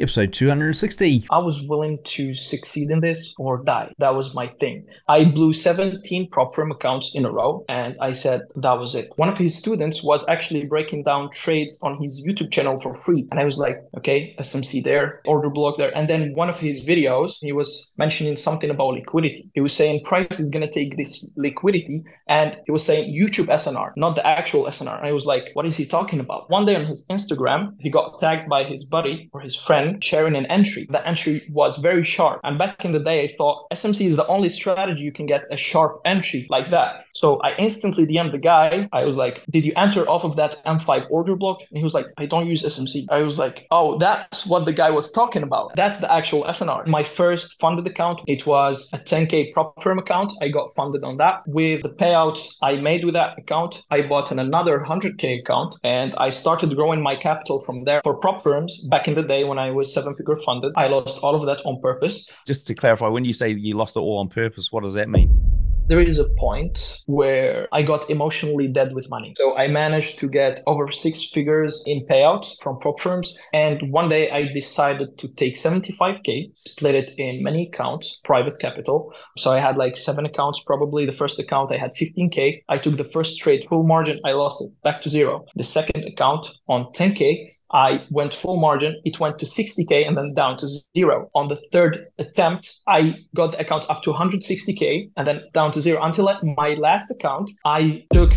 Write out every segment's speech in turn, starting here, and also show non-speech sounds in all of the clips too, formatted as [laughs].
episode 260. I was willing to succeed in this or die. That was my thing. I blew 17 prop firm accounts in a row and I said that was it. One of his students was actually breaking down trades on his YouTube channel for free. And I was like, okay, SMC there, order block there. And then one of his videos, he was mentioning something about liquidity. He was saying price is going to take this liquidity and he was saying YouTube SNR, not the actual SNR. And I was like, what is he talking about? One day on his Instagram, he got tagged by his buddy or his friend sharing an entry. The entry was very sharp. And back in the day, I thought SMC is the only strategy you can get a sharp entry like that. So I instantly DM'd the guy. I was like, did you enter off of that M5 order block? And he was like, I don't use SMC. I was like, oh, that's what the guy was talking about. That's the actual SNR. My first funded account, it was a 10K prop firm account. I got funded on that. With the payouts I made with that account, I bought an another 100K account and I started growing my capital from there. For prop firms, back in the day when I was seven figure funded, I lost all of that on purpose. Just to clarify, when you say you lost it all on purpose, what does that mean? there is a point where I got emotionally dead with money. So I managed to get over six figures in payouts from prop firms. And one day I decided to take 75K, split it in many accounts, private capital. So I had like seven accounts, probably. The first account I had 15K. I took the first trade full margin. I lost it back to zero. The second account on 10K, I went full margin. It went to 60K and then down to zero. On the third attempt, I got the account up to 160K and then down to zero until my last account, I took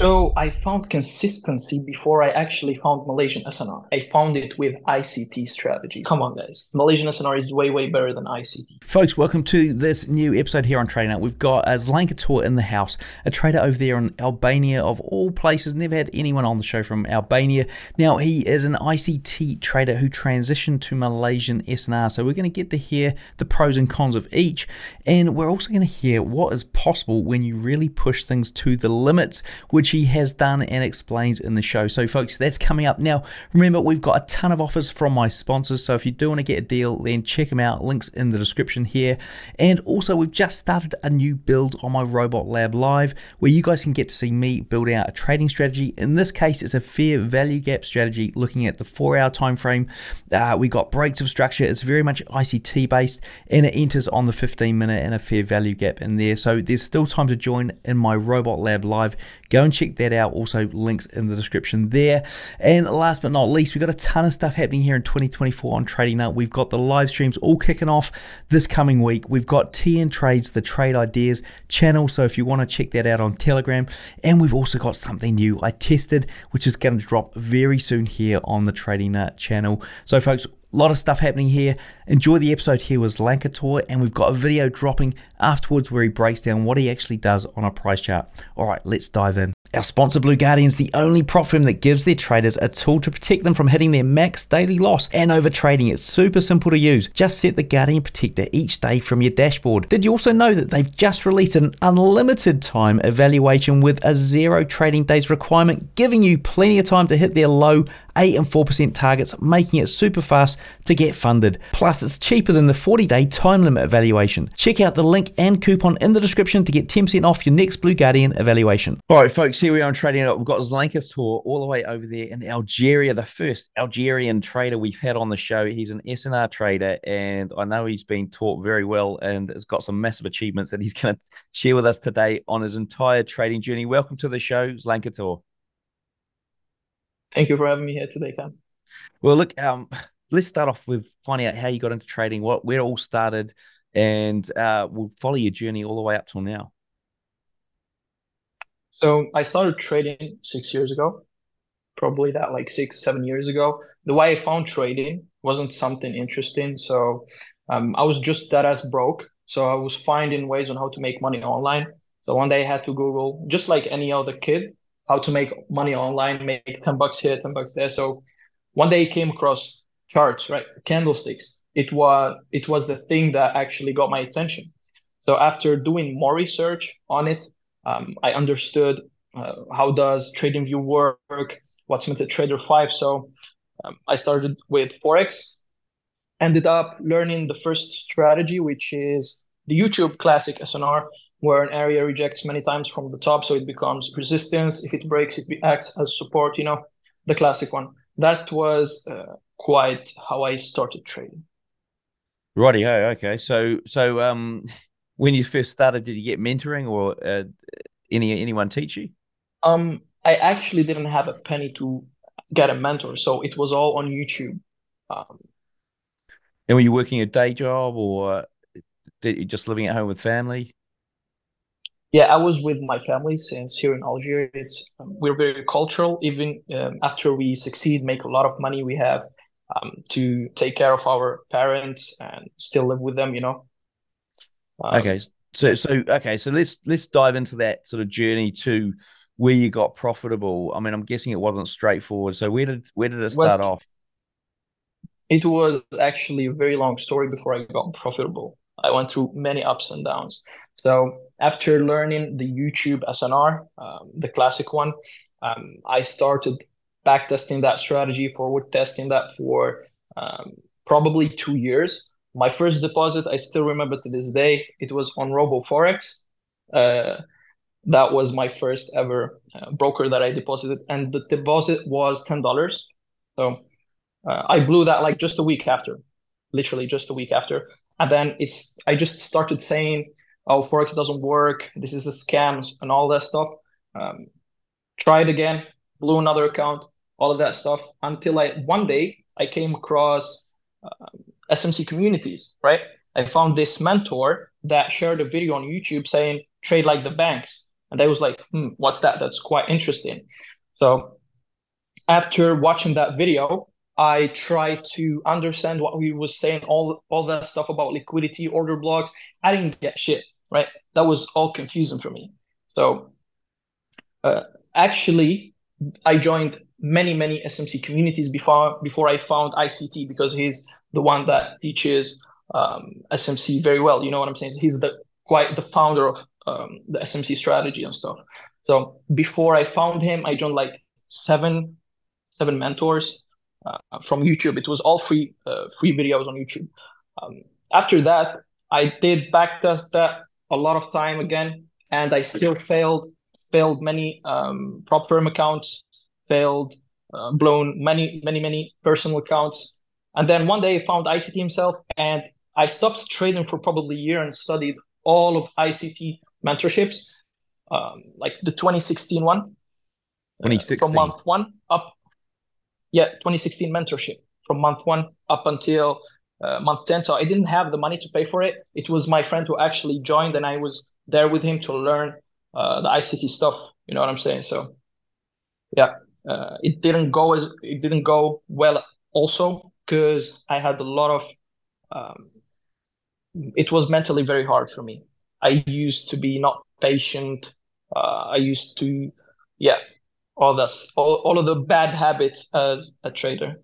so I found consistency before I actually found Malaysian SNR. I found it with ICT strategy. Come on, guys. Malaysian SNR is way, way better than ICT. Folks, welcome to this new episode here on Trading Nut. We've got uh, Zlankator in the house, a trader over there in Albania of all places. Never had anyone on the show from Albania. Now, he is an ICT trader who transitioned to Malaysian SNR. So we're going to get to hear the pros and cons of each. And we're also going to hear what is possible when you really push things to the limits, which which he has done and explains in the show. So, folks, that's coming up. Now, remember, we've got a ton of offers from my sponsors. So, if you do want to get a deal, then check them out. Links in the description here. And also, we've just started a new build on my Robot Lab Live where you guys can get to see me build out a trading strategy. In this case, it's a fair value gap strategy looking at the four hour time frame. Uh, we got breaks of structure. It's very much ICT based and it enters on the 15 minute and a fair value gap in there. So, there's still time to join in my Robot Lab Live. Go and check that out. Also, links in the description there. And last but not least, we've got a ton of stuff happening here in 2024 on Trading Nut. We've got the live streams all kicking off this coming week. We've got TN Trades, the Trade Ideas channel. So if you want to check that out on Telegram, and we've also got something new I tested, which is going to drop very soon here on the Trading Nut channel. So, folks, a lot of stuff happening here. Enjoy the episode here with Zlankator, and we've got a video dropping afterwards where he breaks down what he actually does on a price chart. All right, let's dive in. Our sponsor, Blue Guardian, is the only prop firm that gives their traders a tool to protect them from hitting their max daily loss and over trading. It's super simple to use. Just set the Guardian Protector each day from your dashboard. Did you also know that they've just released an unlimited time evaluation with a zero trading days requirement, giving you plenty of time to hit their low 8 and 4% targets, making it super fast to get funded. Plus, it's cheaper than the 40 day time limit evaluation. Check out the link and coupon in the description to get 10% off your next Blue Guardian evaluation. All right, folks, here we are on Trading Nut. We've got Zlankator all the way over there in Algeria, the first Algerian trader we've had on the show. He's an SNR trader, and I know he's been taught very well and has got some massive achievements that he's [laughs] going to share with us today on his entire trading journey. Welcome to the show, Zlankator. Thank you for having me here today, Cam. Well, look, um, let's start off with finding out how you got into trading, what where it all started, and uh, we'll follow your journey all the way up till now. So I started trading six years ago, probably that like six, seven years ago. The way I found trading wasn't something interesting. So um, I was just that as broke. So I was finding ways on how to make money online. So one day I had to Google, just like any other kid, how to make money online, make 10 bucks here, 10 bucks there. So one day I came across charts, right? Candlesticks. It was it was the thing that actually got my attention. So after doing more research on it, um, I understood uh, how does TradingView work, what's MetaTrader 5. So um, I started with Forex, ended up learning the first strategy, which is the YouTube classic SNR, where an area rejects many times from the top, so it becomes resistance. If it breaks, it acts as support, you know, the classic one. That was uh, quite how I started trading. Righty ho. Okay. So so um, [laughs] when you first started, did you get mentoring or uh, any anyone teach you? Um, I actually didn't have a penny to get a mentor, so it was all on YouTube. Um, and were you working a day job or did you just living at home with family? Yeah, I was with my family since here in Algeria, it's um, we're very cultural. Even um, after we succeed, make a lot of money, we have um, to take care of our parents and still live with them. You know. Um, okay, so so okay, so let's let's dive into that sort of journey to where you got profitable. I mean, I'm guessing it wasn't straightforward. So where did where did it start off? It was actually a very long story before I got profitable. I went through many ups and downs. So after learning the YouTube SNR, um, the classic one, um, I started backtesting that strategy, forward testing that for um, probably two years. My first deposit, I still remember to this day, it was on RoboForex. Uh, that was my first ever uh, broker that I deposited, and the deposit was ten dollars. So uh, I blew that like just a week after, literally just a week after, and then it's I just started saying oh forex doesn't work. This is a scam and all that stuff. Um, it again blew another account all of that stuff until i one day i came across um, smc communities right? I found this mentor that shared a video on youtube saying trade like the banks. And i was like hmm, what's that? That's quite interesting. So after watching that video I tried to understand what we was saying, all all that stuff about liquidity, order blocks. I didn't get shit right? That was all confusing for me. So uh, actually, I joined many many SMC communities before before I found ICT because he's the one that teaches um, SMC very well. You know what I'm saying? He's the quite the founder of um, the SMC strategy and stuff. So before I found him, I joined like seven seven mentors from YouTube. It was all free uh, free videos on YouTube. Um, after that, I did backtest that a lot of time again, and I still failed. Failed many um, prop firm accounts. Failed, uh, blown many, many, many personal accounts. And then one day I found ICT himself, and I stopped trading for probably a year and studied all of ICT mentorships, um, like the 2016 one. 2016. Uh, from month one up. Yeah, 2016 mentorship from month one up until uh, month 10 so i didn't have the money to pay for it. It was my friend who actually joined and i was there with him to learn uh, the ict stuff. You know what i'm saying? So yeah uh, it didn't go as it didn't go well also because i had a lot of um, it was mentally very hard for me. I used to be not patient. Uh, i used to yeah all this all, all of the bad habits as a trader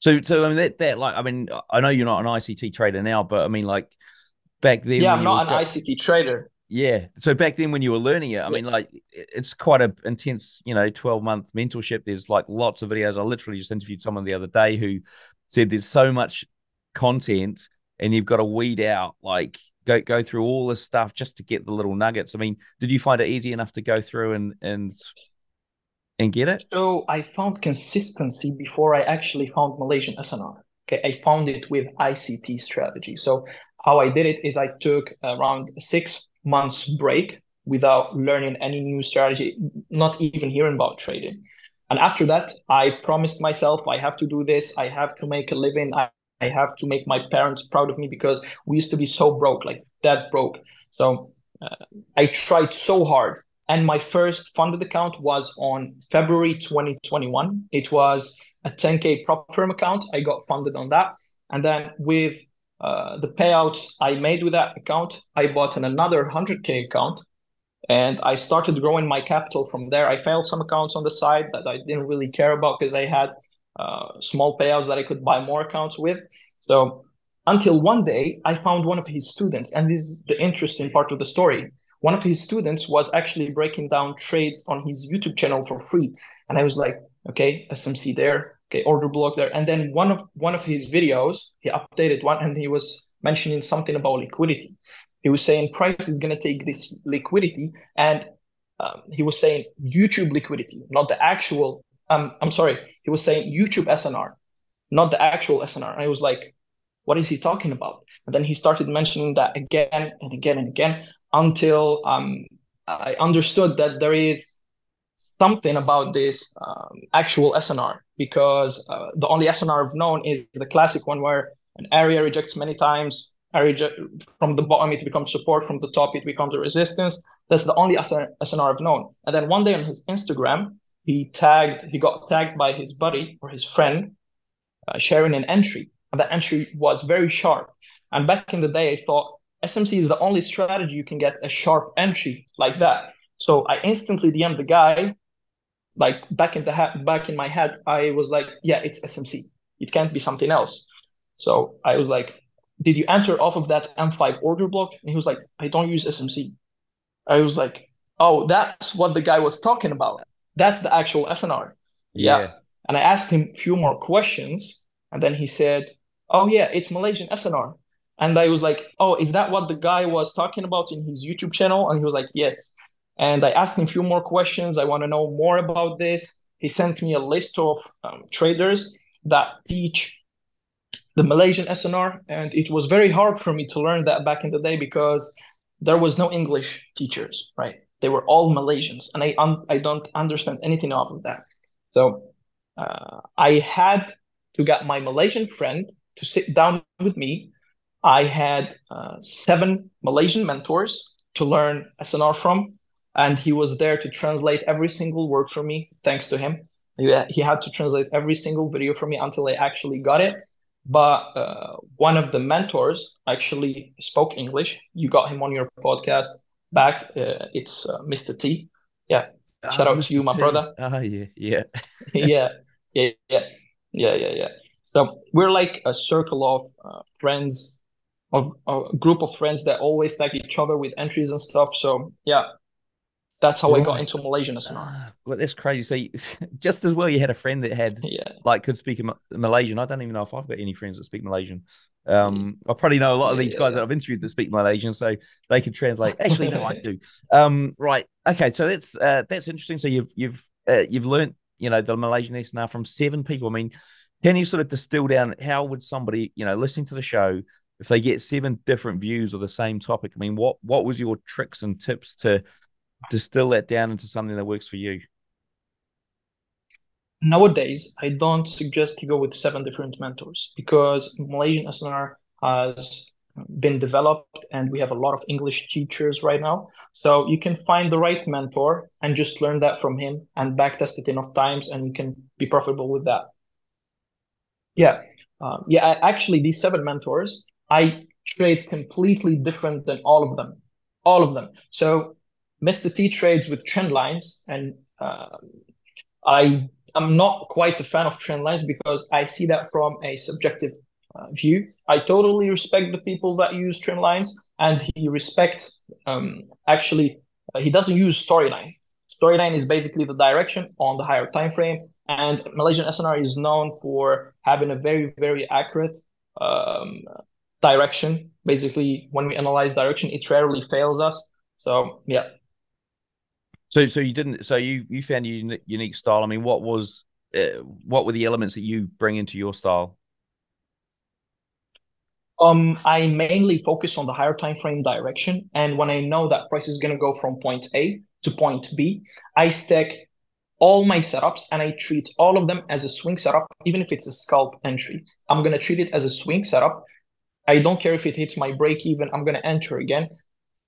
so, so I mean, that, that like, I mean, I know you're not an ICT trader now, but I mean, like back then. Yeah, I'm not an ICT trader. Yeah. So back then, when you were learning it, I yeah. mean, like, it's quite a intense, you know, 12 month mentorship. There's like lots of videos. I literally just interviewed someone the other day who said there's so much content, and you've got to weed out like go go through all this stuff just to get the little nuggets. I mean, did you find it easy enough to go through and and and get it? So I found consistency before I actually found Malaysian SNR. Okay, I found it with ICT strategy. So how I did it is I took around six months break without learning any new strategy, not even hearing about trading. And after that, I promised myself I have to do this. I have to make a living. I, I have to make my parents proud of me because we used to be so broke, like that broke. So uh, I tried so hard and my first funded account was on February 2021. It was a 10K prop firm account. I got funded on that. And then with uh, the payouts I made with that account, I bought an another 100K account and I started growing my capital from there. I failed some accounts on the side that I didn't really care about because I had uh, small payouts that I could buy more accounts with. So until one day I found one of his students, and this is the interesting part of the story. One of his students was actually breaking down trades on his YouTube channel for free, and I was like, okay, SMC there, okay, order block there, and then one of one of his videos, he updated one, and he was mentioning something about liquidity. He was saying price is gonna take this liquidity, and um, he was saying YouTube liquidity, not the actual um, I'm sorry, he was saying YouTube SNR, not the actual SNR. I was like, what is he talking about? And then he started mentioning that again and again and again until um, I understood that there is something about this um, actual SNR because uh, the only SNR I've known is the classic one where an area rejects many times. Reject, from the bottom, it becomes support. From the top, it becomes a resistance. That's the only SNR I've known. And then one day on his Instagram, he tagged, he got tagged by his buddy or his friend, uh, sharing an entry. And that entry was very sharp. And back in the day, I thought SMC is the only strategy you can get a sharp entry like that. So I instantly DM'd the guy. Like back in the ha- back in my head, I was like, yeah, it's SMC. It can't be something else. So I was like, did you enter off of that M5 order block? And he was like, I don't use SMC. I was like, oh, that's what the guy was talking about. That's the actual SNR. Yeah. yeah. And I asked him a few more questions, and then he said, oh yeah, it's Malaysian SNR. And I was like, oh, is that what the guy was talking about in his YouTube channel? And he was like, yes. And I asked him a few more questions. I want to know more about this. He sent me a list of um, traders that teach the Malaysian SNR. And it was very hard for me to learn that back in the day because there was no English teachers, right? They were all Malaysians. And I, un- I don't understand anything off of that. So uh, I had to get my Malaysian friend to sit down with me I had uh, seven Malaysian mentors to learn SNR from, and he was there to translate every single word for me. Thanks to him, he had to translate every single video for me until I actually got it. But uh, one of the mentors actually spoke English. You got him on your podcast back. Uh, it's uh, Mr. T. Yeah, ah, shout out to you, my brother. [laughs] Yeah, yeah, yeah, yeah, yeah, yeah, yeah, yeah. So we're like a circle of uh, friends of a group of friends that always tag each other with entries and stuff. So yeah, that's how. I got into Malaysian as well. Ah, well, that's crazy. So you, [laughs] just as well, you had a friend that had yeah, like could speak Malaysian. I don't even know if I've got any friends that speak Malaysian. Um, I probably know a lot of these guys that I've interviewed that speak Malaysian, so they could translate. Actually, no, I [laughs] do. Um, right. Okay. So that's uh, that's interesting. So you've you've uh, you've learned you know the Malaysian now from seven people. I mean, can you sort of distill down how would somebody you know listening to the show if they get seven different views of the same topic, I mean, what what was your tricks and tips to distill that down into something that works for you? Nowadays, I don't suggest to go with seven different mentors because Malaysian SNR has been developed and we have a lot of English teachers right now. So you can find the right mentor and just learn that from him and backtest it enough times and you can be profitable with that. Yeah. Um, yeah, actually, these seven mentors, I trade completely different than all of them, all of them. So Mr. T trades with trend lines, and uh, I am not quite a fan of trend lines because I see that from a subjective uh, view. I totally respect the people that use trend lines, and he respects um, actually uh, he doesn't use storyline. Storyline is basically the direction on the higher time frame, and Malaysian SNR is known for having a very very accurate um, direction. Basically, when we analyze direction, it rarely fails us. So yeah. So so you didn't. So you you found your unique style. I mean, what was uh, what were the elements that you bring into your style? Um, I mainly focus on the higher time frame direction, and when I know that price is going to go from point A to point B, I stack all my setups and I treat all of them as a swing setup, even if it's a scalp entry. I'm going to treat it as a swing setup I don't care if it hits my break even, I'm going to enter again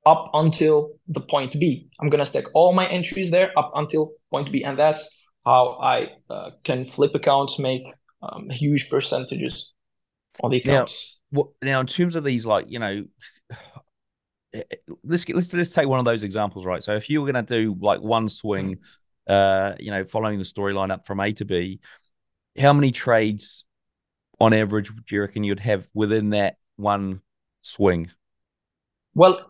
up until the point B. I'm going to stack all my entries there up until point B. And that's how I uh, can flip accounts, make um, huge percentages on the accounts. Now, what, now, in terms of these, like, you know, [sighs] let's get, let's, let's take one of those examples, right? So if you were going to do like one swing, uh, you know, following the storyline up from A to B, how many trades on average do you reckon you'd have within that one swing? Well,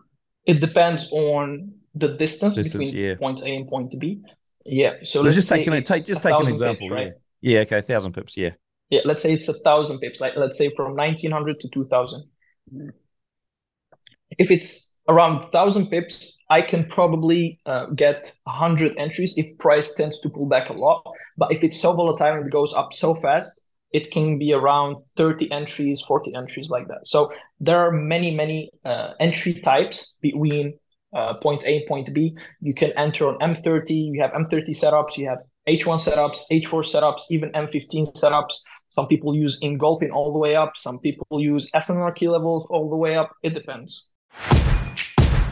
it depends on the distance, distance between yeah. point A and point B. Yeah. So, so let's just take, an, take just take an example, pips, right? Yeah. yeah. Okay. Thousand pips. Yeah. Yeah. Let's say it's a thousand pips. Like let's say from nineteen hundred to two thousand. If it's around 1000 pips i can probably uh, get 100 entries if price tends to pull back a lot. But if it's so volatile and it goes up so fast it can be around 30 entries 40 entries like that. So there are many many uh, entry types between uh, point a point b. You can enter on m30 you have m30 setups you have h1 setups h4 setups even m15 setups. Some people use engulfing all the way up some people use SNR key levels all the way up. It depends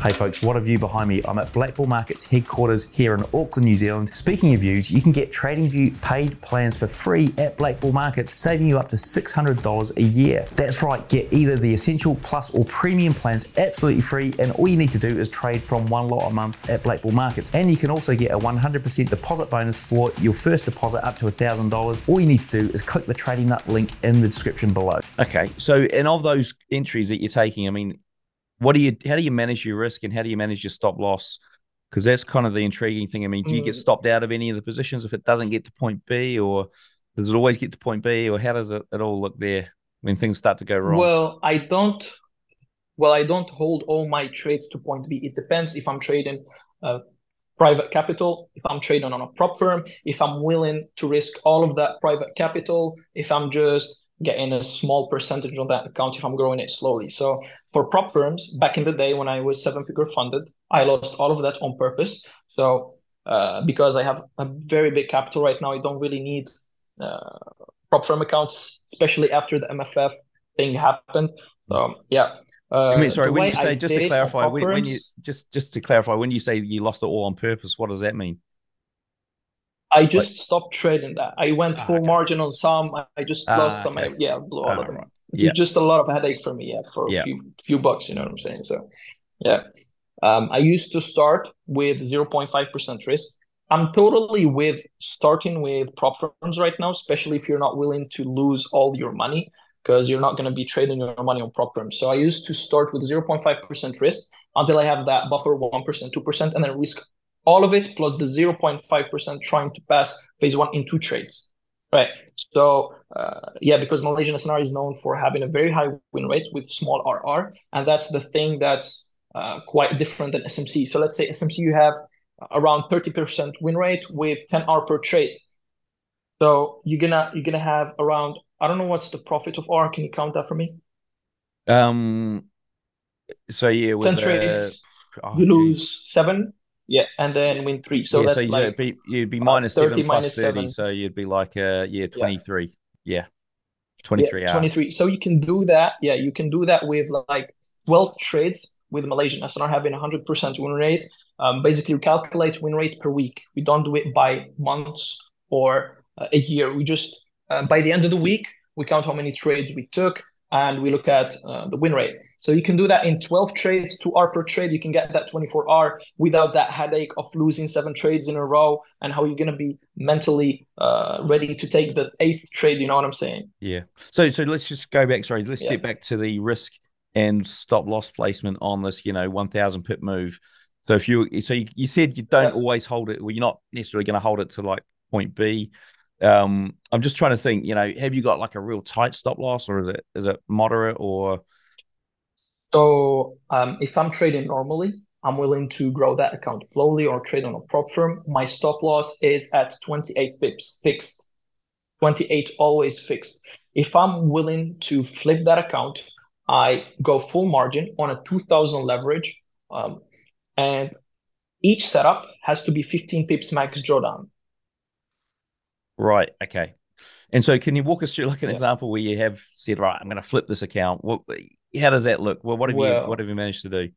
Hey folks, what a view behind me. I'm at BlackBull Markets headquarters here in Auckland, New Zealand. Speaking of views, you can get TradingView paid plans for free at BlackBull Markets, saving you up to $600 a year. That's right, get either the Essential Plus or Premium plans absolutely free, and all you need to do is trade from one lot a month at BlackBull Markets. And you can also get a 100% deposit bonus for your first deposit up to $1,000. All you need to do is click the Trading Nut link in the description below. Okay, so in all those entries that you're taking, I mean, what do you how do you manage your risk and how do you manage your stop loss? Because that's kind of the intriguing thing. I mean do you get mm. stopped out of any of the positions if it doesn't get to point b or does it always get to point b or how does it, it all look there when things start to go wrong? Well i don't well i don't hold all my trades to point b. It depends if i'm trading uh, private capital if i'm trading on a prop firm if i'm willing to risk all of that private capital if i'm just getting a small percentage on that account if I'm growing it slowly. So for prop firms, back in the day when I was seven figure funded, I lost all of that on purpose. So uh, because I have a very big capital right now, I don't really need uh, prop firm accounts, especially after the MFF thing happened. So yeah. Uh, I mean, sorry, when you say just to clarify, when, when you just just to clarify, when you say you lost it all on purpose, what does that mean? I just stopped trading that. I went ah, full okay. margin on some. I just ah, lost some. Okay. Yeah, blew all of them. Right. It's yeah. just a lot of headache for me. Yeah, for a yeah. few few bucks. You know what I'm saying? So, yeah. Um, I used to start with 0.5% risk. I'm totally with starting with prop firms right now, especially if you're not willing to lose all your money because you're not going to be trading your money on prop firms. So I used to start with 0.5% risk until I have that buffer 1%, 2%, and then risk all of it plus the 0.5% trying to pass phase one in two trades. Right. So, uh, yeah, because Malaysian SNR is known for having a very high win rate with small RR. And that's the thing that's uh, quite different than SMC. So, let's say SMC, you have around 30% win rate with 10 R per trade. So you're gonna you're gonna have around I don't know what's the profit of R. Can you count that for me? Um. So yeah, with, ten trades, uh, oh, you geez. lose seven. Yeah, and then win three. So yeah, that's so like you'd be, you'd be minus 30 seven minus 30. Seven. So you'd be like uh yeah, 23. Yeah. yeah. 23 yeah, 23. So you can do that. Yeah, you can do that with like 12 trades with Malaysian SNR having 100% win rate. Um, basically, we calculate win rate per week. We don't do it by months or uh, a year. We just, uh, by the end of the week, we count how many trades we took and we look at uh, the win rate. So you can do that in 12 trades, 2R per trade. You can get that 24R without that headache of losing seven trades in a row and how you're going to be mentally uh, ready to take the eighth trade. You know what I'm saying? Yeah. So so let's just go back. Sorry, let's yeah. get back to the risk and stop loss placement on this, you know, 1,000 pip move. So if you, so you, you said you don't yeah. always hold it, well, you're not necessarily going to hold it to like point B. Um, I'm just trying to think, you know, have you got like a real tight stop loss or is it is it moderate or so um, if I'm trading normally, I'm willing to grow that account slowly or trade on a prop firm. My stop loss is at 28 pips fixed. 28 always fixed. If I'm willing to flip that account, I go full margin on a 2000 leverage. Um, and each setup has to be 15 pips max drawdown. Right. Okay. And so, can you walk us through like an yeah. example where you have said, "Right, I'm going to flip this account." What? How does that look? Well, what have well, you what have you managed to do?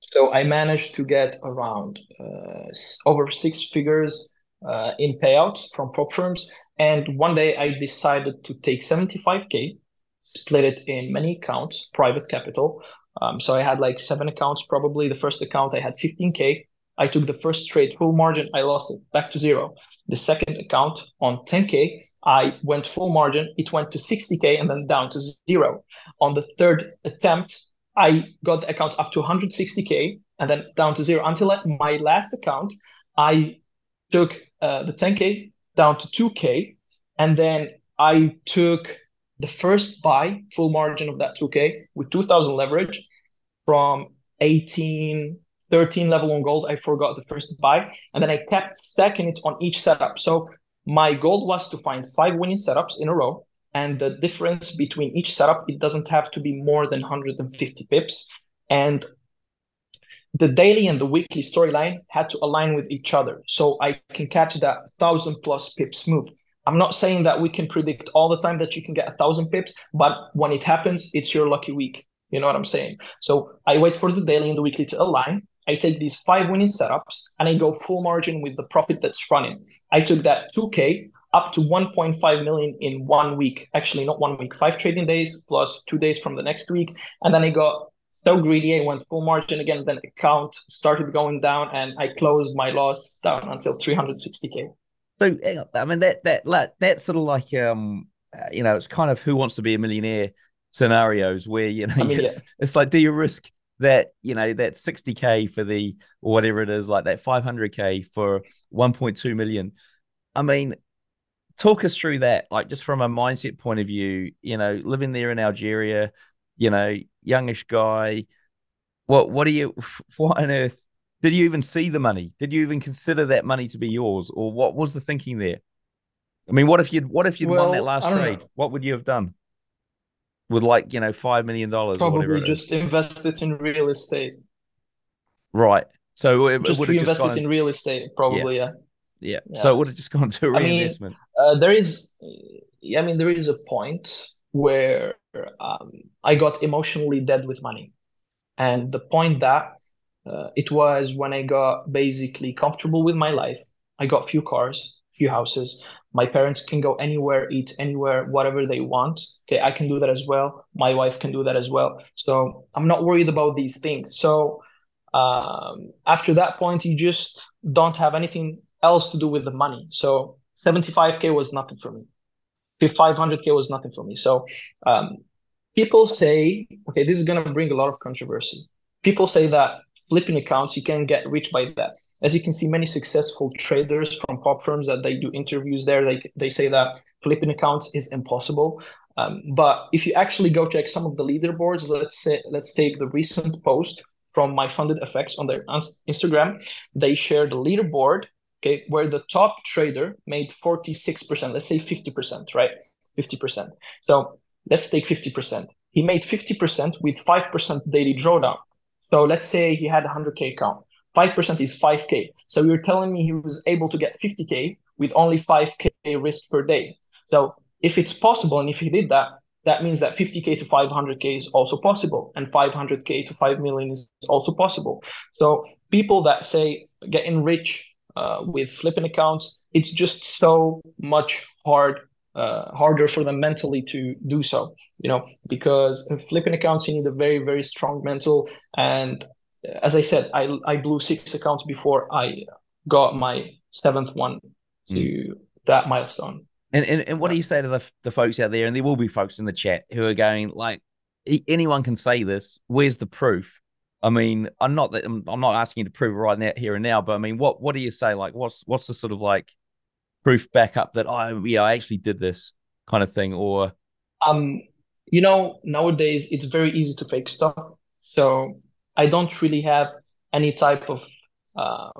So I managed to get around uh, over six figures uh, in payouts from prop firms, and one day I decided to take 75k, split it in many accounts, private capital. Um, so I had like seven accounts. Probably the first account I had 15k. I took the first trade full margin. I lost it back to zero. The second account on 10K, I went full margin. It went to 60K and then down to zero. On the third attempt, I got the account up to 160K and then down to zero until my last account. I took uh, the 10K down to 2K and then I took the first buy full margin of that 2K with 2000 leverage from 18, 13 level on gold. I forgot the first buy. And then I kept stacking it on each setup. So my goal was to find five winning setups in a row. And the difference between each setup, it doesn't have to be more than 150 pips. And the daily and the weekly storyline had to align with each other. So I can catch that thousand plus pips move. I'm not saying that we can predict all the time that you can get a thousand pips, but when it happens, it's your lucky week. You know what I'm saying? So I wait for the daily and the weekly to align. I take these five winning setups and I go full margin with the profit that's running. I took that 2K up to 1.5 million in one week. Actually, not one week, five trading days plus two days from the next week. And then I got so greedy. I went full margin again. Then account started going down and I closed my loss down until 360K. So I mean that that that that's sort of like um uh, you know it's kind of who wants to be a millionaire scenarios where you know I mean, it's, yeah. it's like do you risk that you know that 60k for the or whatever it is like that 500k for 1.2 million. I mean talk us through that like just from a mindset point of view you know living there in algeria you know youngish guy. What what do you [laughs] what on earth did you even see the money? Did you even consider that money to be yours or what was the thinking there? I mean what if you'd what if you'd well, won that last trade? know. what would you have done with like you know five million dollars. Probably just invest it in real estate. Right. So it, just it reinvest it in real estate. Probably, yeah. yeah. yeah. So it would have just gone to reinvestment. I mean, uh, there is, I mean, there is a point where um, I got emotionally dead with money, and the point that uh, it was when I got basically comfortable with my life. I got few cars, few houses my parents can go anywhere eat anywhere whatever they want. Okay i can do that as well. My wife can do that as well. So i'm not worried about these things. So um, after that point you just don't have anything else to do with the money. So 75k was nothing for me. 500k was nothing for me. So um, people say okay this is going to bring a lot of controversy. People say that flipping accounts, you can get rich by that. As you can see, many successful traders from prop firms that they do interviews there, they, they say that flipping accounts is impossible. Um, but if you actually go check some of the leaderboards, let's say let's take the recent post from MyFundedFX on their Instagram. They shared the leaderboard, okay, where the top trader made 46%, let's say 50%, right? 50%. So let's take 50%. He made 50% with 5% daily drawdown. So let's say he had 100K account. 5% is 5K. So you're telling me he was able to get 50K with only 5K risk per day. So if it's possible, and if he did that, that means that 50K to 500K is also possible, and 500K to 5 million is also possible. So people that say getting rich uh, with flipping accounts, it's just so much hard uh, harder for them mentally to do so you know because flipping accounts you need a very very strong mental. And as i said i i blew six accounts before i got my seventh one to mm. that milestone. And, and and what do you say to the, the folks out there? And there will be folks in the chat who are going like anyone can say this. Where's the proof? I mean, I'm not that I'm, I'm not asking you to prove it right now, here and now, but I mean, what what do you say? Like, what's what's the sort of like proof back up that I yeah I actually did this kind of thing or um you know nowadays it's very easy to fake stuff. So I don't really have any type of um,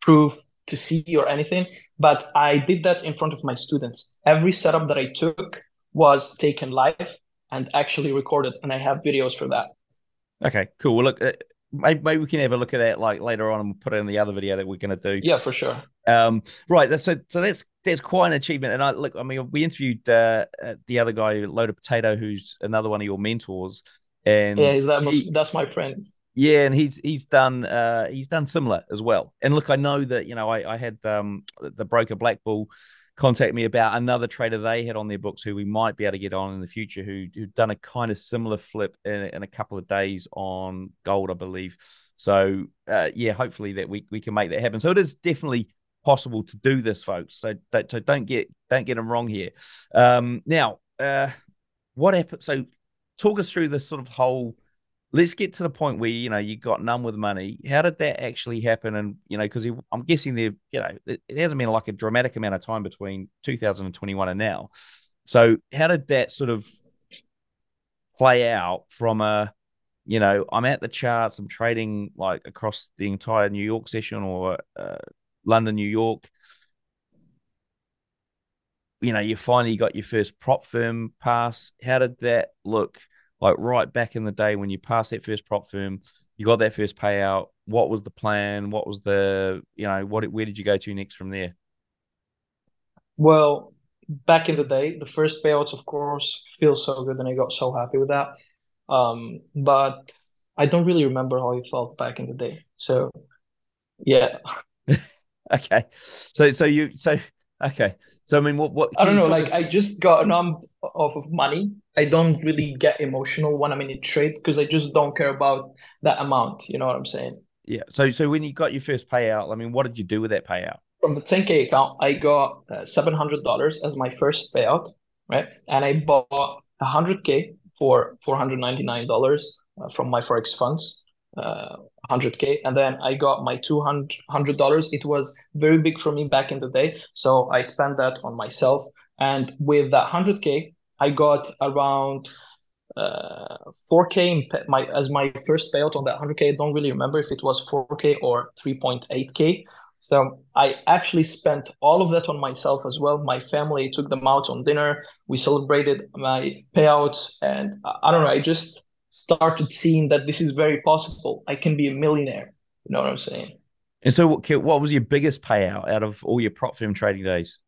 proof to see or anything but I did that in front of my students. Every setup that I took was taken live and actually recorded and I have videos for that. Okay cool. Well look uh, maybe, maybe we can have a look at that like later on and we'll put it in the other video that we're going to do. Yeah, for sure. Um, right. So, so that's that's quite an achievement. And I look, I mean, we interviewed uh, uh the other guy, Loaded Potato, who's another one of your mentors. And yeah, that he, that's my friend. Yeah, and he's he's done uh he's done similar as well. And look, I know that you know I I had um the broker BlackBull contact me about another trader they had on their books who we might be able to get on in the future who who'd done a kind of similar flip in, in a couple of days on gold, I believe. So uh, yeah, hopefully that we, we can make that happen. So it is definitely possible to do this, folks. So, that, so don't get don't get them wrong here. Um, now, uh, what happened? So talk us through this sort of whole let's get to the point where you know you got none with money how did that actually happen and you know because i'm guessing there you know it, it, hasn't been like a dramatic amount of time between 2021 and now so how did that sort of play out from a you know, I'm at the charts, I'm trading like across the entire New York session or uh, London, New York. You know, you finally got your first prop firm pass. How did that look like right back in the day when you passed that first prop firm? You got that first payout. What was the plan? What was the, you know, what where did you go to next from there? Well, back in the day, the first payouts, of course, feel so good, and I got so happy with that. Um, but I don't really remember how it felt back in the day. So, yeah. [laughs] okay. So, so you, so, okay. So, I mean, what, what, I don't know, like, I just got numb off of money. I don't really get emotional when I'm in a trade because I just don't care about that amount. You know what I'm saying? Yeah. So, so when you got your first payout, I mean, what did you do with that payout? From the 10K account, I got uh, $700 as my first payout, right? And I bought 100K for $499 uh, from MyForexFunds uh, 100k and then i got my $200 it was very big for me back in the day so i spent that on myself and with that 100k i got around uh, 4k my as my first payout on that 100k i don't really remember if it was 4k or 3.8k so I actually spent all of that on myself as well. My family took them out on dinner. We celebrated my payouts, and I don't know. I just started seeing that this is very possible. I can be a millionaire. You know what I'm saying? And so, what, what was your biggest payout out of all your prop firm trading days?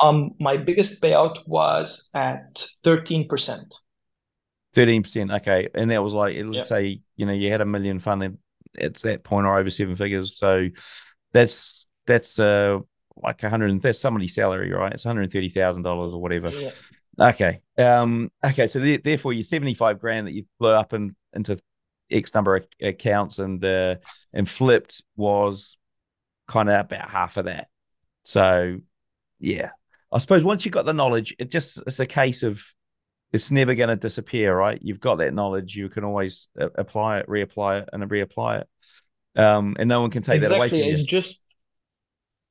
Um, my biggest payout was at thirteen percent. Thirteen percent, okay, and that was like let's yep. say you know you had a million funded at that point or over seven figures, so that's that's uh like a hundred that's somebody's salary, right? It's one hundred thirty thousand dollars or whatever. Yeah. Okay. Um. Okay. So therefore, your seventy five grand that you blew up in, into X number of accounts and uh, and flipped was kind of about half of that. So yeah, I suppose once you've got the knowledge, it just it's a case of it's never going to disappear, right? You've got that knowledge, you can always uh, apply it, reapply it, and reapply it um, and no one can take exactly. that away from you. It's just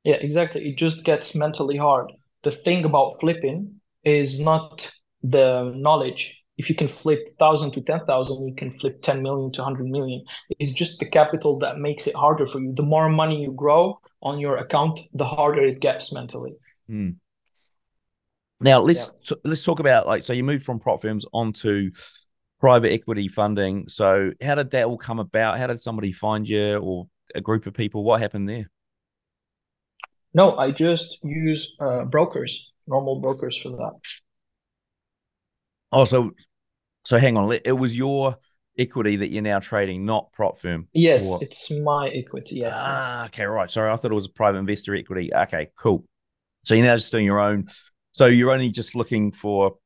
yeah, exactly. It just gets mentally hard. The thing about flipping is not the knowledge. If you can flip thousand to ten thousand, you can flip ten million to hundred million. It's just the capital that makes it harder for you. The more money you grow on your account, the harder it gets mentally. Mm. Now let's yeah. t- let's talk about like so you moved from prop firms onto private equity funding. So, how did that all come about? How did somebody find you or a group of people? What happened there? No, I just use uh, brokers, normal brokers for that. Oh, so so hang on. It was your equity that you're now trading, not prop firm. Yes, or... it's my equity. Yes. Ah, okay, right. Sorry, I thought it was a private investor equity. Okay, cool. So you're now just doing your own. So you're only just looking for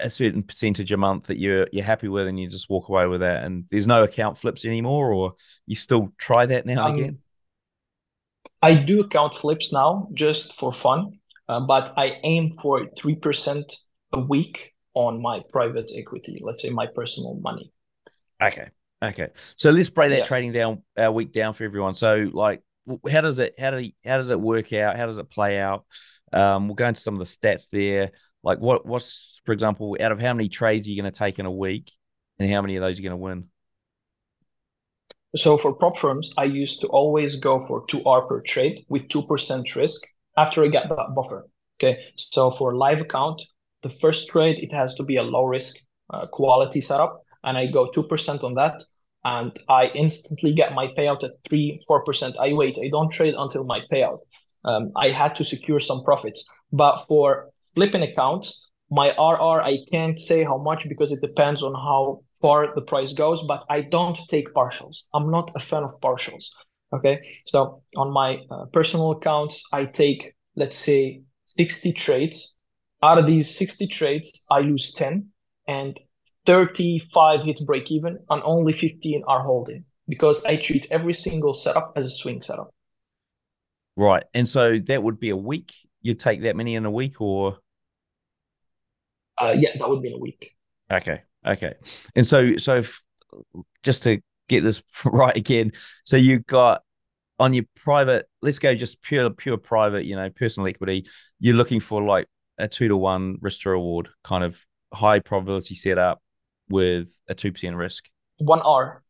a certain percentage a month that you're you're happy with and you just walk away with that and there's no account flips anymore or you still try that now um, again i do account flips now just for fun uh, but i aim for 3% a week on my private equity let's say my personal money okay okay so let's break that yeah. trading down a week down for everyone so like how does it how do how does it work out how does it play out um, we'll go into some of the stats there like what what's for example, out of how many trades are you going to take in a week, and how many of those are going to win? So for prop firms, I used to always go for two R per trade with two percent risk after I get that buffer. Okay, so for live account, the first trade it has to be a low risk uh, quality setup, and I go two percent on that, and I instantly get my payout at three four percent. I wait, I don't trade until my payout. Um, I had to secure some profits, but for flipping accounts, my RR, I can't say how much because it depends on how far the price goes, but I don't take partials. I'm not a fan of partials. Okay. So on my uh, personal accounts, I take, let's say, 60 trades. Out of these 60 trades, I lose 10 and 35 hit break even, and only 15 are holding because I treat every single setup as a swing setup. Right. And so that would be a week. You take that many in a week or? Uh, yeah, that would be in a week. Okay. Okay. And so, so if, just to get this [laughs] right again, so you got on your private, let's go just pure, pure private, you know, personal equity, you're looking for like a two to one risk to reward kind of high probability setup with a 2% risk. one hour.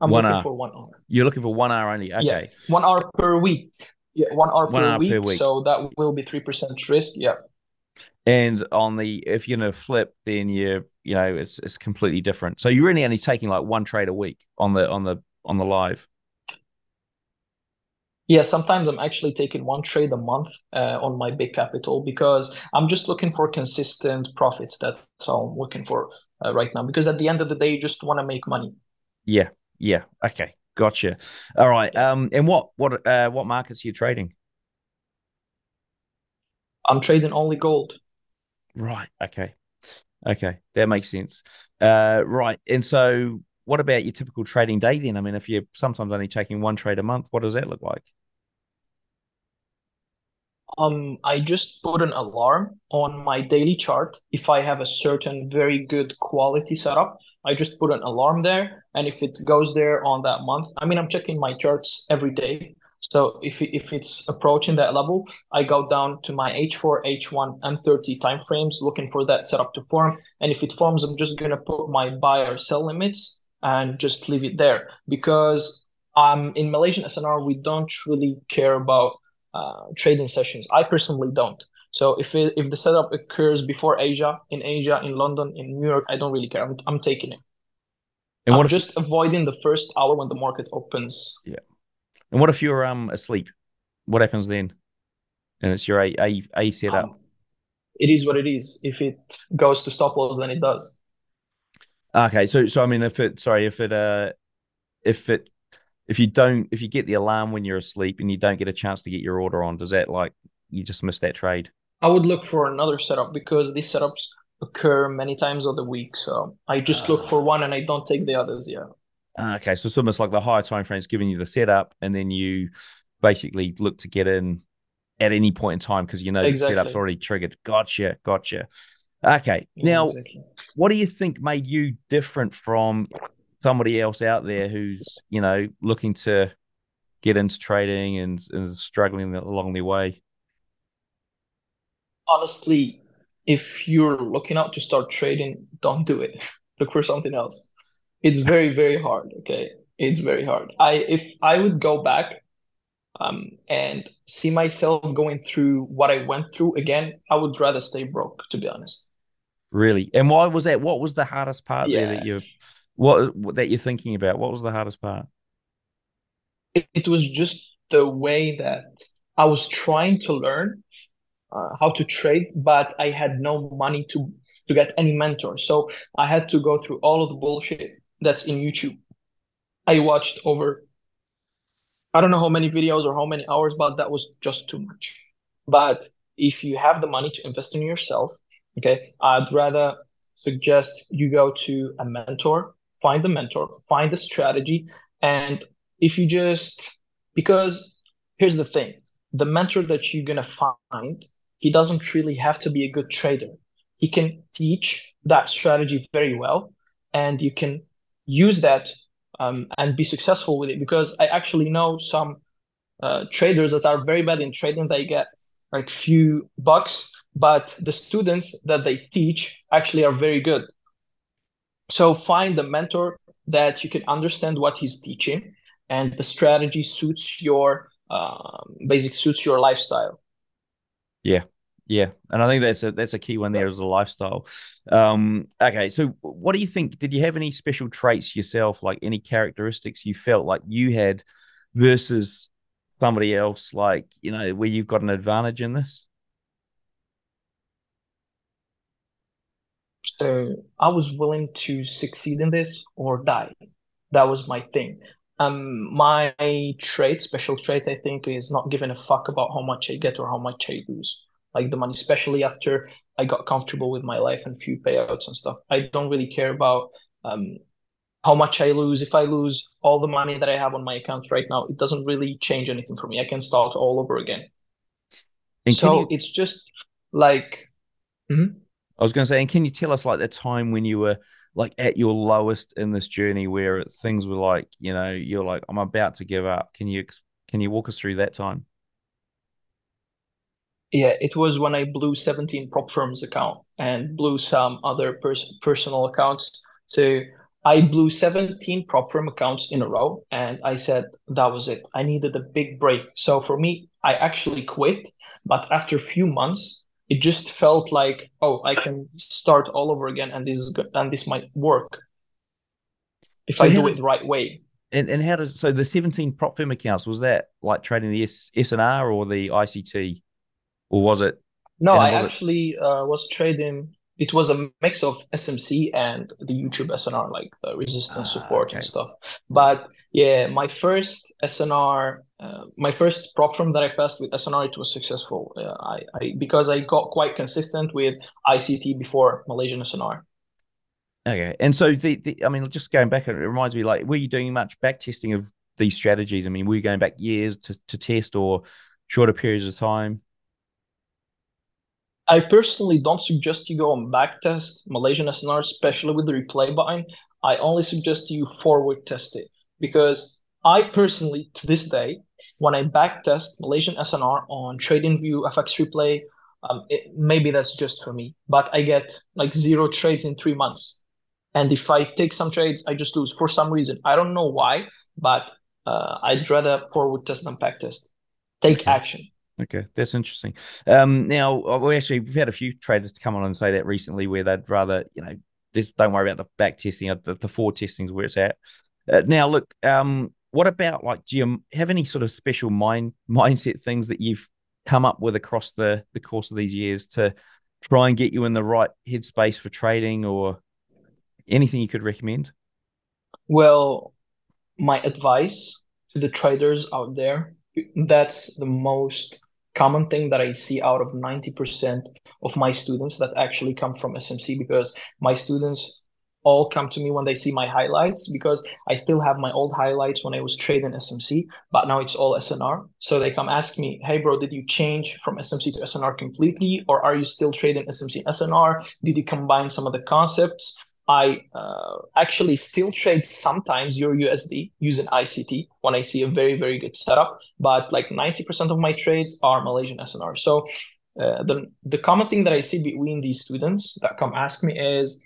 I'm One looking hour. for one hour. You're looking for one hour only. Yeah, Okay. one hour per week. Yeah, one hour, One per, hour week, per week. So that will be three percent risk. Yeah. And on the if you're gonna flip, then you you know it's it's completely different. So you're really only taking like one trade a week on the on the on the live. Yeah, sometimes I'm actually taking one trade a month uh, on my big capital because I'm just looking for consistent profits. That's all I'm looking for uh, right now. Because at the end of the day, you just want to make money. Yeah, yeah. Okay, gotcha. All right. Um, and what what uh what markets are you trading? I'm trading only gold. Right. Okay. Okay, that makes sense. Uh, right. And so, what about your typical trading day then? I mean, if you're sometimes only taking one trade a month, what does that look like? Um, I just put an alarm on my daily chart. If I have a certain very good quality setup, I just put an alarm there. And if it goes there on that month, I mean, I'm checking my charts every day. So if if it's approaching that level, I go down to my H4, H1, M30 timeframes looking for that setup to form. And if it forms, I'm just gonna put my buy or sell limits and just leave it there because um in Malaysian SNR we don't really care about uh, trading sessions. I personally don't. So if it, if the setup occurs before Asia, in Asia, in London, in New York, I don't really care. I'm, I'm taking it. And I'm what if just avoiding the first hour when the market opens. Yeah. And what if you're um asleep? What happens then? And it's your A A, A setup. Um, it is what it is. If it goes to stop loss, then it does. Okay, so so I mean, if it sorry, if it uh, if it if you don't if you get the alarm when you're asleep and you don't get a chance to get your order on, does that like you just miss that trade? I would look for another setup because these setups occur many times of the week. So I just look for one and I don't take the others. Yeah. Ah, Okay, so it's almost like the higher time frame is giving you the setup, and then you basically look to get in at any point in time because you know the setup's already triggered. Gotcha, gotcha. Okay, now exactly. what do you think made you different from somebody else out there who's you know looking to get into trading and, and struggling along their way? honestly, if you're looking out to start trading, don't do it. [laughs] Look for something else. It's very, very hard. Okay. It's very hard. I if I would go back um and see myself going through what I went through again, I would rather stay broke, to be honest. Really, and why was that? What was the hardest part there that you what what- that you're thinking about? What was the hardest part? It, it was just the way that I was trying to learn uh, how to trade, but I had no money to to get any mentor. So I had to go through all of the bullshit that's in YouTube. I watched over I don't know how many videos or how many hours, but that was just too much. But if you have the money to invest in yourself, okay, I'd rather suggest you go to a mentor, find a mentor, find a strategy, and if you just because here's the thing, the mentor that you're gonna find, he doesn't really have to be a good trader. He can teach that strategy very well, and you can use that um, and be successful with it. Because I actually know some uh, traders that are very bad in trading. They get like few bucks, but the students that they teach actually are very good. So find a mentor that you can understand what he's teaching, and the strategy suits your um, basic suits your lifestyle. Yeah, yeah, and I think that's a that's a key one there is the lifestyle. Um, okay, so what do you think? Did you have any special traits yourself, like any characteristics you felt like you had versus somebody else, like you know, where you've got an advantage in this? So I was willing to succeed in this or die. That was my thing. Um, my trait, special trait, I think, is not giving a fuck about how much I get or how much I lose. Like the money, especially after I got comfortable with my life and few payouts and stuff. I don't really care about um how much I lose. If I lose all the money that I have on my accounts right now, it doesn't really change anything for me. I can start all over again. And So you, it's just like Mhm. I was going to say, and can you tell us like the time when you were like at your lowest in this journey, where things were like, you know, you're like, I'm about to give up. Can you can you walk us through that time? Yeah, it was when I blew 17 prop firms account and blew some other pers- personal accounts. So I blew 17 prop firm accounts in a row and I said that was it. I needed a big break. So for me, I actually quit. But after a few months, it just felt like, oh, I can start all over again and this is good and this might work if so I do it the right way. And and how does so the 17 prop firm accounts was that like trading the S SNR or the ICT? Or was it no, I actually uh, was trading it was a mix of SMC and the YouTube SNR, like the resistance ah, support okay. and stuff. But yeah, my first SNR, uh, my first prop firm that I passed with SNR, it was successful. Uh, I, I because I got quite consistent with ICT before Malaysian SNR. Okay, and so the, the I mean, just going back, it reminds me like, were you doing much back testing of these strategies? I mean, were you going back years to to test or shorter periods of time? I personally don't suggest you go and backtest Malaysian SNR, especially with the replay button. I only suggest you forward test it because I personally, to this day, when I backtest Malaysian SNR on TradingView FX Replay, um, it, maybe that's just for me, but I get like zero trades in three months. And if I take some trades, I just lose for some reason. I don't know why, but uh, I'd rather forward test than backtest. Take okay. action. Okay, that's interesting. Um, now uh, we actually we've had a few traders to come on and say that recently, where they'd rather you know just don't worry about the back testing, the, the forward testing is where it's at. Uh, now, look, um, what about like do you have any sort of special mind mindset things that you've come up with across the the course of these years to try and get you in the right headspace for trading, or anything you could recommend? Well, my advice to the traders out there that's the most common thing that I see out of 90% of my students that actually come from SMC because my students all come to me when they see my highlights because I still have my old highlights when I was trading SMC, but now it's all SNR. So they come ask me, hey, bro, did you change from SMC to SNR completely? Or are you still trading SMC and SNR? Did you combine some of the concepts? I uh, actually still trade sometimes Euro USD using ICT when I see a very, very good setup. But like 90% of my trades are Malaysian SNR. So uh, the, the common thing that I see between these students that come ask me is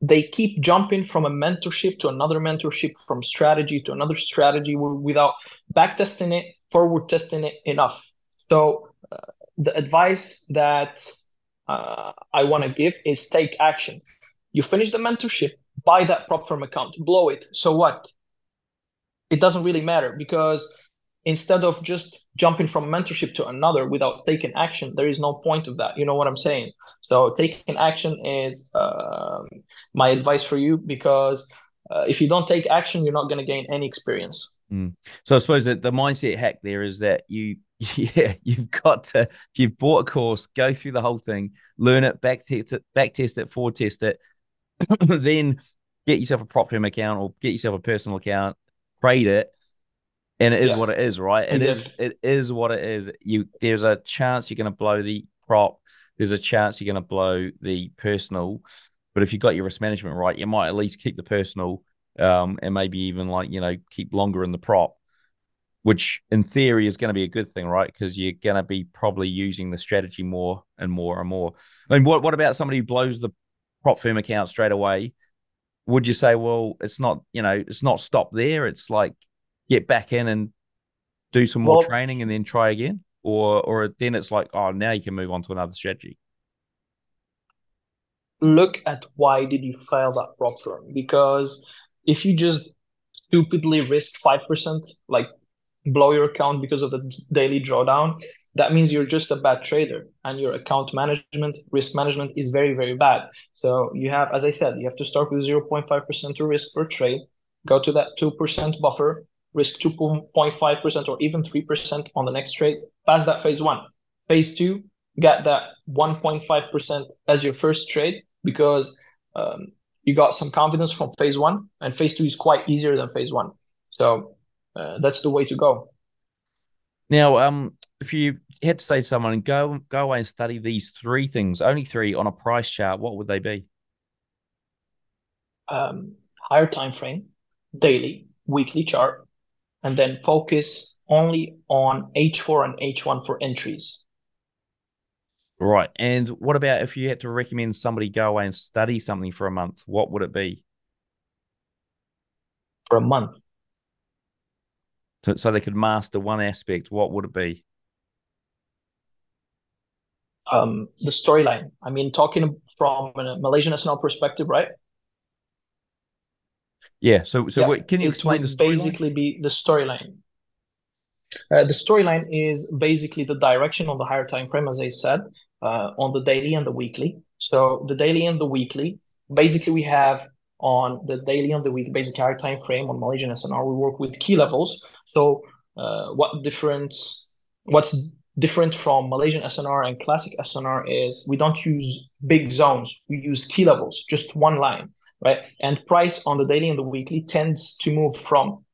they keep jumping from a mentorship to another mentorship, from strategy to another strategy without backtesting it, forward testing it enough. So uh, the advice that uh, I want to give is take action you finish the mentorship, buy that prop firm account, blow it. So what? It doesn't really matter because instead of just jumping from mentorship to another without taking action, there is no point of that. You know what I'm saying? So taking action is uh, my advice for you because uh, if you don't take action, you're not going to gain any experience. Mm. So I suppose that the mindset hack there is that you, [laughs] yeah, you've got to, if you've bought a course, go through the whole thing, learn it, back test it, back test it, forward test it, [coughs] then get yourself a prop firm account or get yourself a personal account, trade it, and it is yeah. what it is, right? It is it is what it is. You there's a chance you're going to blow the prop. There's a chance you're going to blow the personal, but if you've got your risk management right, you might at least keep the personal, um, and maybe even like you know keep longer in the prop, which in theory is going to be a good thing, right? Because you're going to be probably using the strategy more and more and more. I mean, what what about somebody who blows the prop firm account straight away, would you say, well, it's not, you know, it's not stop there. It's like get back in and do some more well, training and then try again? Or or then it's like, oh, now you can move on to another strategy. Look at why did you fail that prop firm? Because if you just stupidly risk five percent, like blow your account because of the daily drawdown, that means you're just a bad trader and your account management risk management is very very bad. So you have as i said you have to start with 0.5% to risk per trade go to that 2% buffer risk 2.5% or even 3% on the next trade pass that phase one. Phase two get that 1.5% as your first trade because um, you got some confidence from phase one and phase two is quite easier than phase one. So uh, that's the way to go. Now um if you had to say to someone, go go away and study these three things, only three on a price chart, what would they be? Um, higher time frame, daily, weekly chart, and then focus only on H4 and H1 for entries. Right. And what about if you had to recommend somebody go away and study something for a month? What would it be? for a month. So, so they could master one aspect. What would it be? Um, the storyline. I mean, talking from a Malaysian SNR perspective, right? Yeah. So, so yeah, what, can you explain the basically be the storyline? Uh, the storyline is basically the direction on the higher time frame, as I said, uh, on the daily and the weekly. So the daily and the weekly, basically we have on the daily and the week basic higher time frame on Malaysian SNR, we work with key levels. So uh, what different, what's different from Malaysian SNR and classic SNR is we don't use big zones. We use key levels, just one line, right? And price on the daily and the weekly tends to move from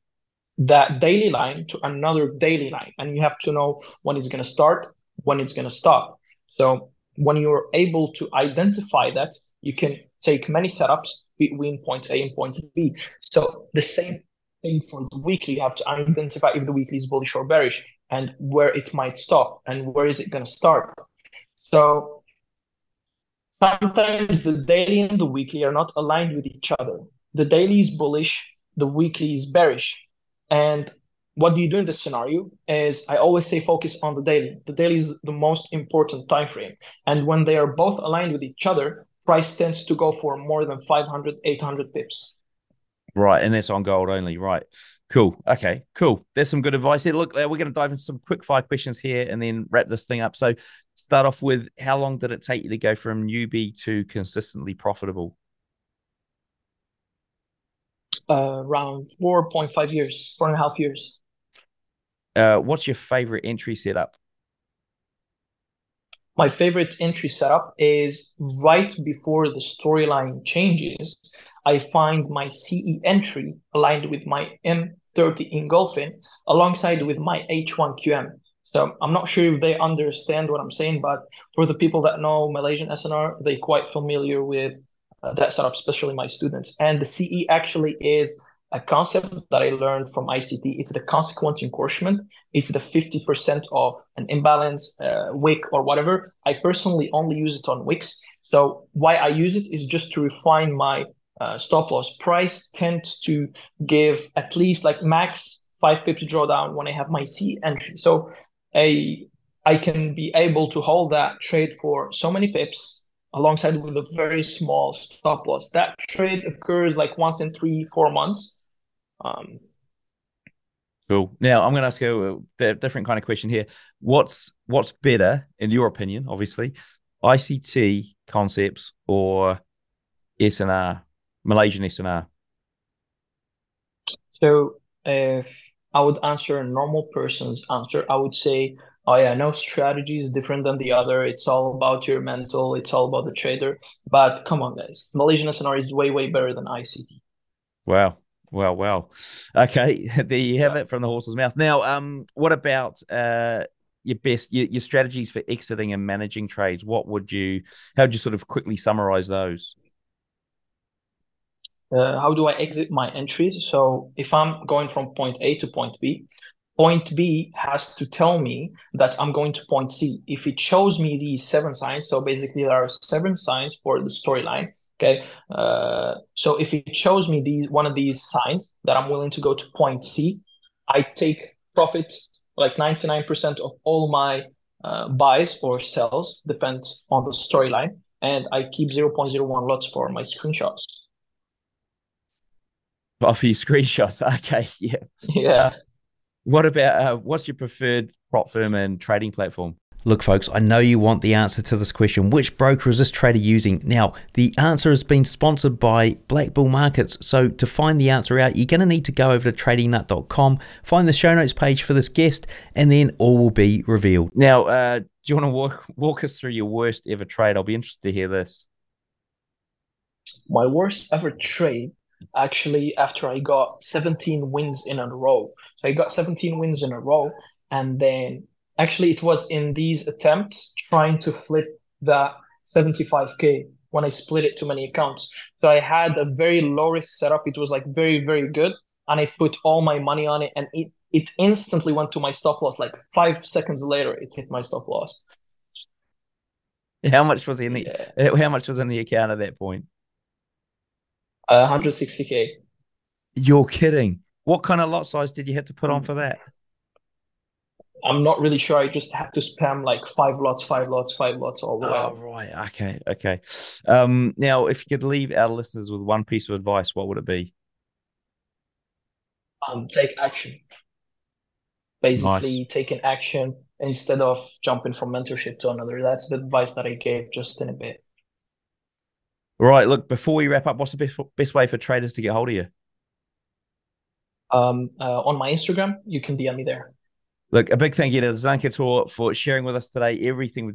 that daily line to another daily line. And you have to know when it's going to start, when it's going to stop. So when you're able to identify that, you can take many setups between point A and point B. So the same thing for the weekly, you have to identify if the weekly is bullish or bearish and where it might stop and where is it going to start. So sometimes the daily and the weekly are not aligned with each other. The daily is bullish, the weekly is bearish. And what do you do in this scenario is I always say focus on the daily. The daily is the most important time frame. And when they are both aligned with each other, price tends to go for more than 500, 800 pips. Right. And that's on gold only. Right. Cool. Okay. Cool. There's some good advice here. Look, uh, we're going to dive into some quick fire questions here and then wrap this thing up. So, start off with how long did it take you to go from newbie to consistently profitable? Uh, around 4.5 years, four and a half years. Uh, what's your favorite entry setup? My favorite entry setup is right before the storyline changes. I find my CE entry aligned with my M30 engulfing alongside with my H1QM. So I'm not sure if they understand what I'm saying, but for the people that know Malaysian SNR, they're quite familiar with uh, that setup, especially my students. And the CE actually is a concept that I learned from ICT. It's the consequent encroachment. It's the 50% of an imbalance, uh, wick or whatever. I personally only use it on wicks. So why I use it is just to refine my uh, stop loss price tends to give at least like max five pips drawdown when I have my C entry. So a I can be able to hold that trade for so many pips alongside with a very small stop loss. That trade occurs like once in three, four months. Um, cool. Now I'm going to ask you a different kind of question here. What's what's better in your opinion? Obviously, ICT concepts or SNR, Malaysian SNR. So if I would answer a normal person's answer, I would say, oh yeah, no strategy is different than the other. It's all about your mental. It's all about the trader. But come on, guys, Malaysian SNR is way way better than ICT. Wow. Well, well, okay. [laughs] There you have it from the horse's mouth. Now, um, what about uh your best your, your strategies for exiting and managing trades? What would you? How would you sort of quickly summarize those? Uh, how do I exit my entries? So if I'm going from point A to point B, point B has to tell me that I'm going to point C. If it shows me these seven signs, so basically there are seven signs for the storyline. Okay, uh, so if it shows me these one of these signs that I'm willing to go to point C, I take profit like 99% of all my uh, buys or sells depends on the storyline, and I keep 0.01 lots for my screenshots. Oh, for your screenshots, okay, yeah, yeah. What about uh, what's your preferred prop firm and trading platform? Look, folks, I know you want the answer to this question. Which broker is this trader using? Now, the answer has been sponsored by BlackBull Markets. So, to find the answer out, you're going to need to go over to tradingnut.com, find the show notes page for this guest, and then all will be revealed. Now, uh, do you want to walk, walk us through your worst ever trade? I'll be interested to hear this. My worst ever trade actually after I got 17 wins in a row. So I got 17 wins in a row. And then actually it was in these attempts trying to flip that 75K when I split it to many accounts. So I had a very low risk setup. It was like very, very good. And I put all my money on it and it, it instantly went to my stop loss. Like five seconds later, it hit my stop loss. How much was in the yeah. how much was in the account at that point? Uh, 160k. You're kidding. What kind of lot size did you have to put on for that? I'm not really sure. I just had to spam like five lots, five lots, five lots all the way. Oh, right. Okay. Okay. Um, now, if you could leave our listeners with one piece of advice, what would it be? Um, take action. Basically, nice. taking action instead of jumping from mentorship to another. That's the advice that I gave just in a bit. Right. Look, before we wrap up, what's the best, best way for traders to get hold of you? Um, uh, on my Instagram, you can DM me there. Look, a big thank you to Zlankator for sharing with us today. Everything we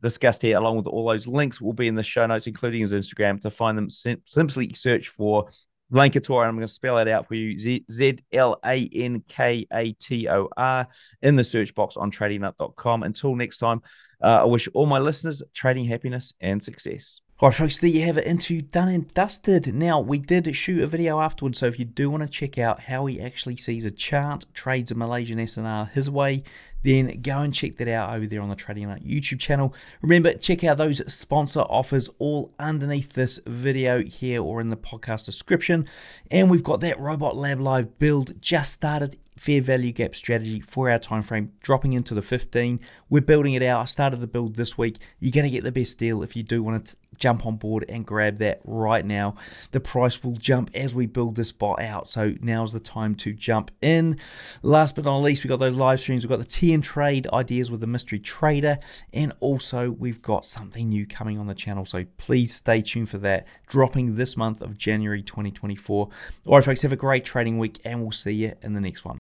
discussed here, along with all those links, will be in the show notes, including his Instagram. To find them, sim- simply search for Zlankator. I'm going to spell it out for you Z L A N K A T O R in the search box on tradingnut.com. Until next time, uh, I wish all my listeners trading happiness and success. Right, folks, there you have it. Interview done and dusted. Now, we did shoot a video afterwards, so if you do want to check out how he actually sees a chart, trades a Malaysian SNR his way, then go and check that out over there on the Trading Nut YouTube channel. Remember, check out those sponsor offers all underneath this video here or in the podcast description. And we've got that Robot Lab Live build just started fair value gap strategy for our time frame dropping into the 15 we're building it out i started the build this week you're going to get the best deal if you do want to jump on board and grab that right now. The price will jump as we build this bot out. So now's the time to jump in. Last but not least we've got those live streams. We've got the t and trade ideas with the mystery trader. And also we've got something new coming on the channel. So please stay tuned for that. Dropping this month of january 2024 all right folks have a great trading week and we'll see you in the next one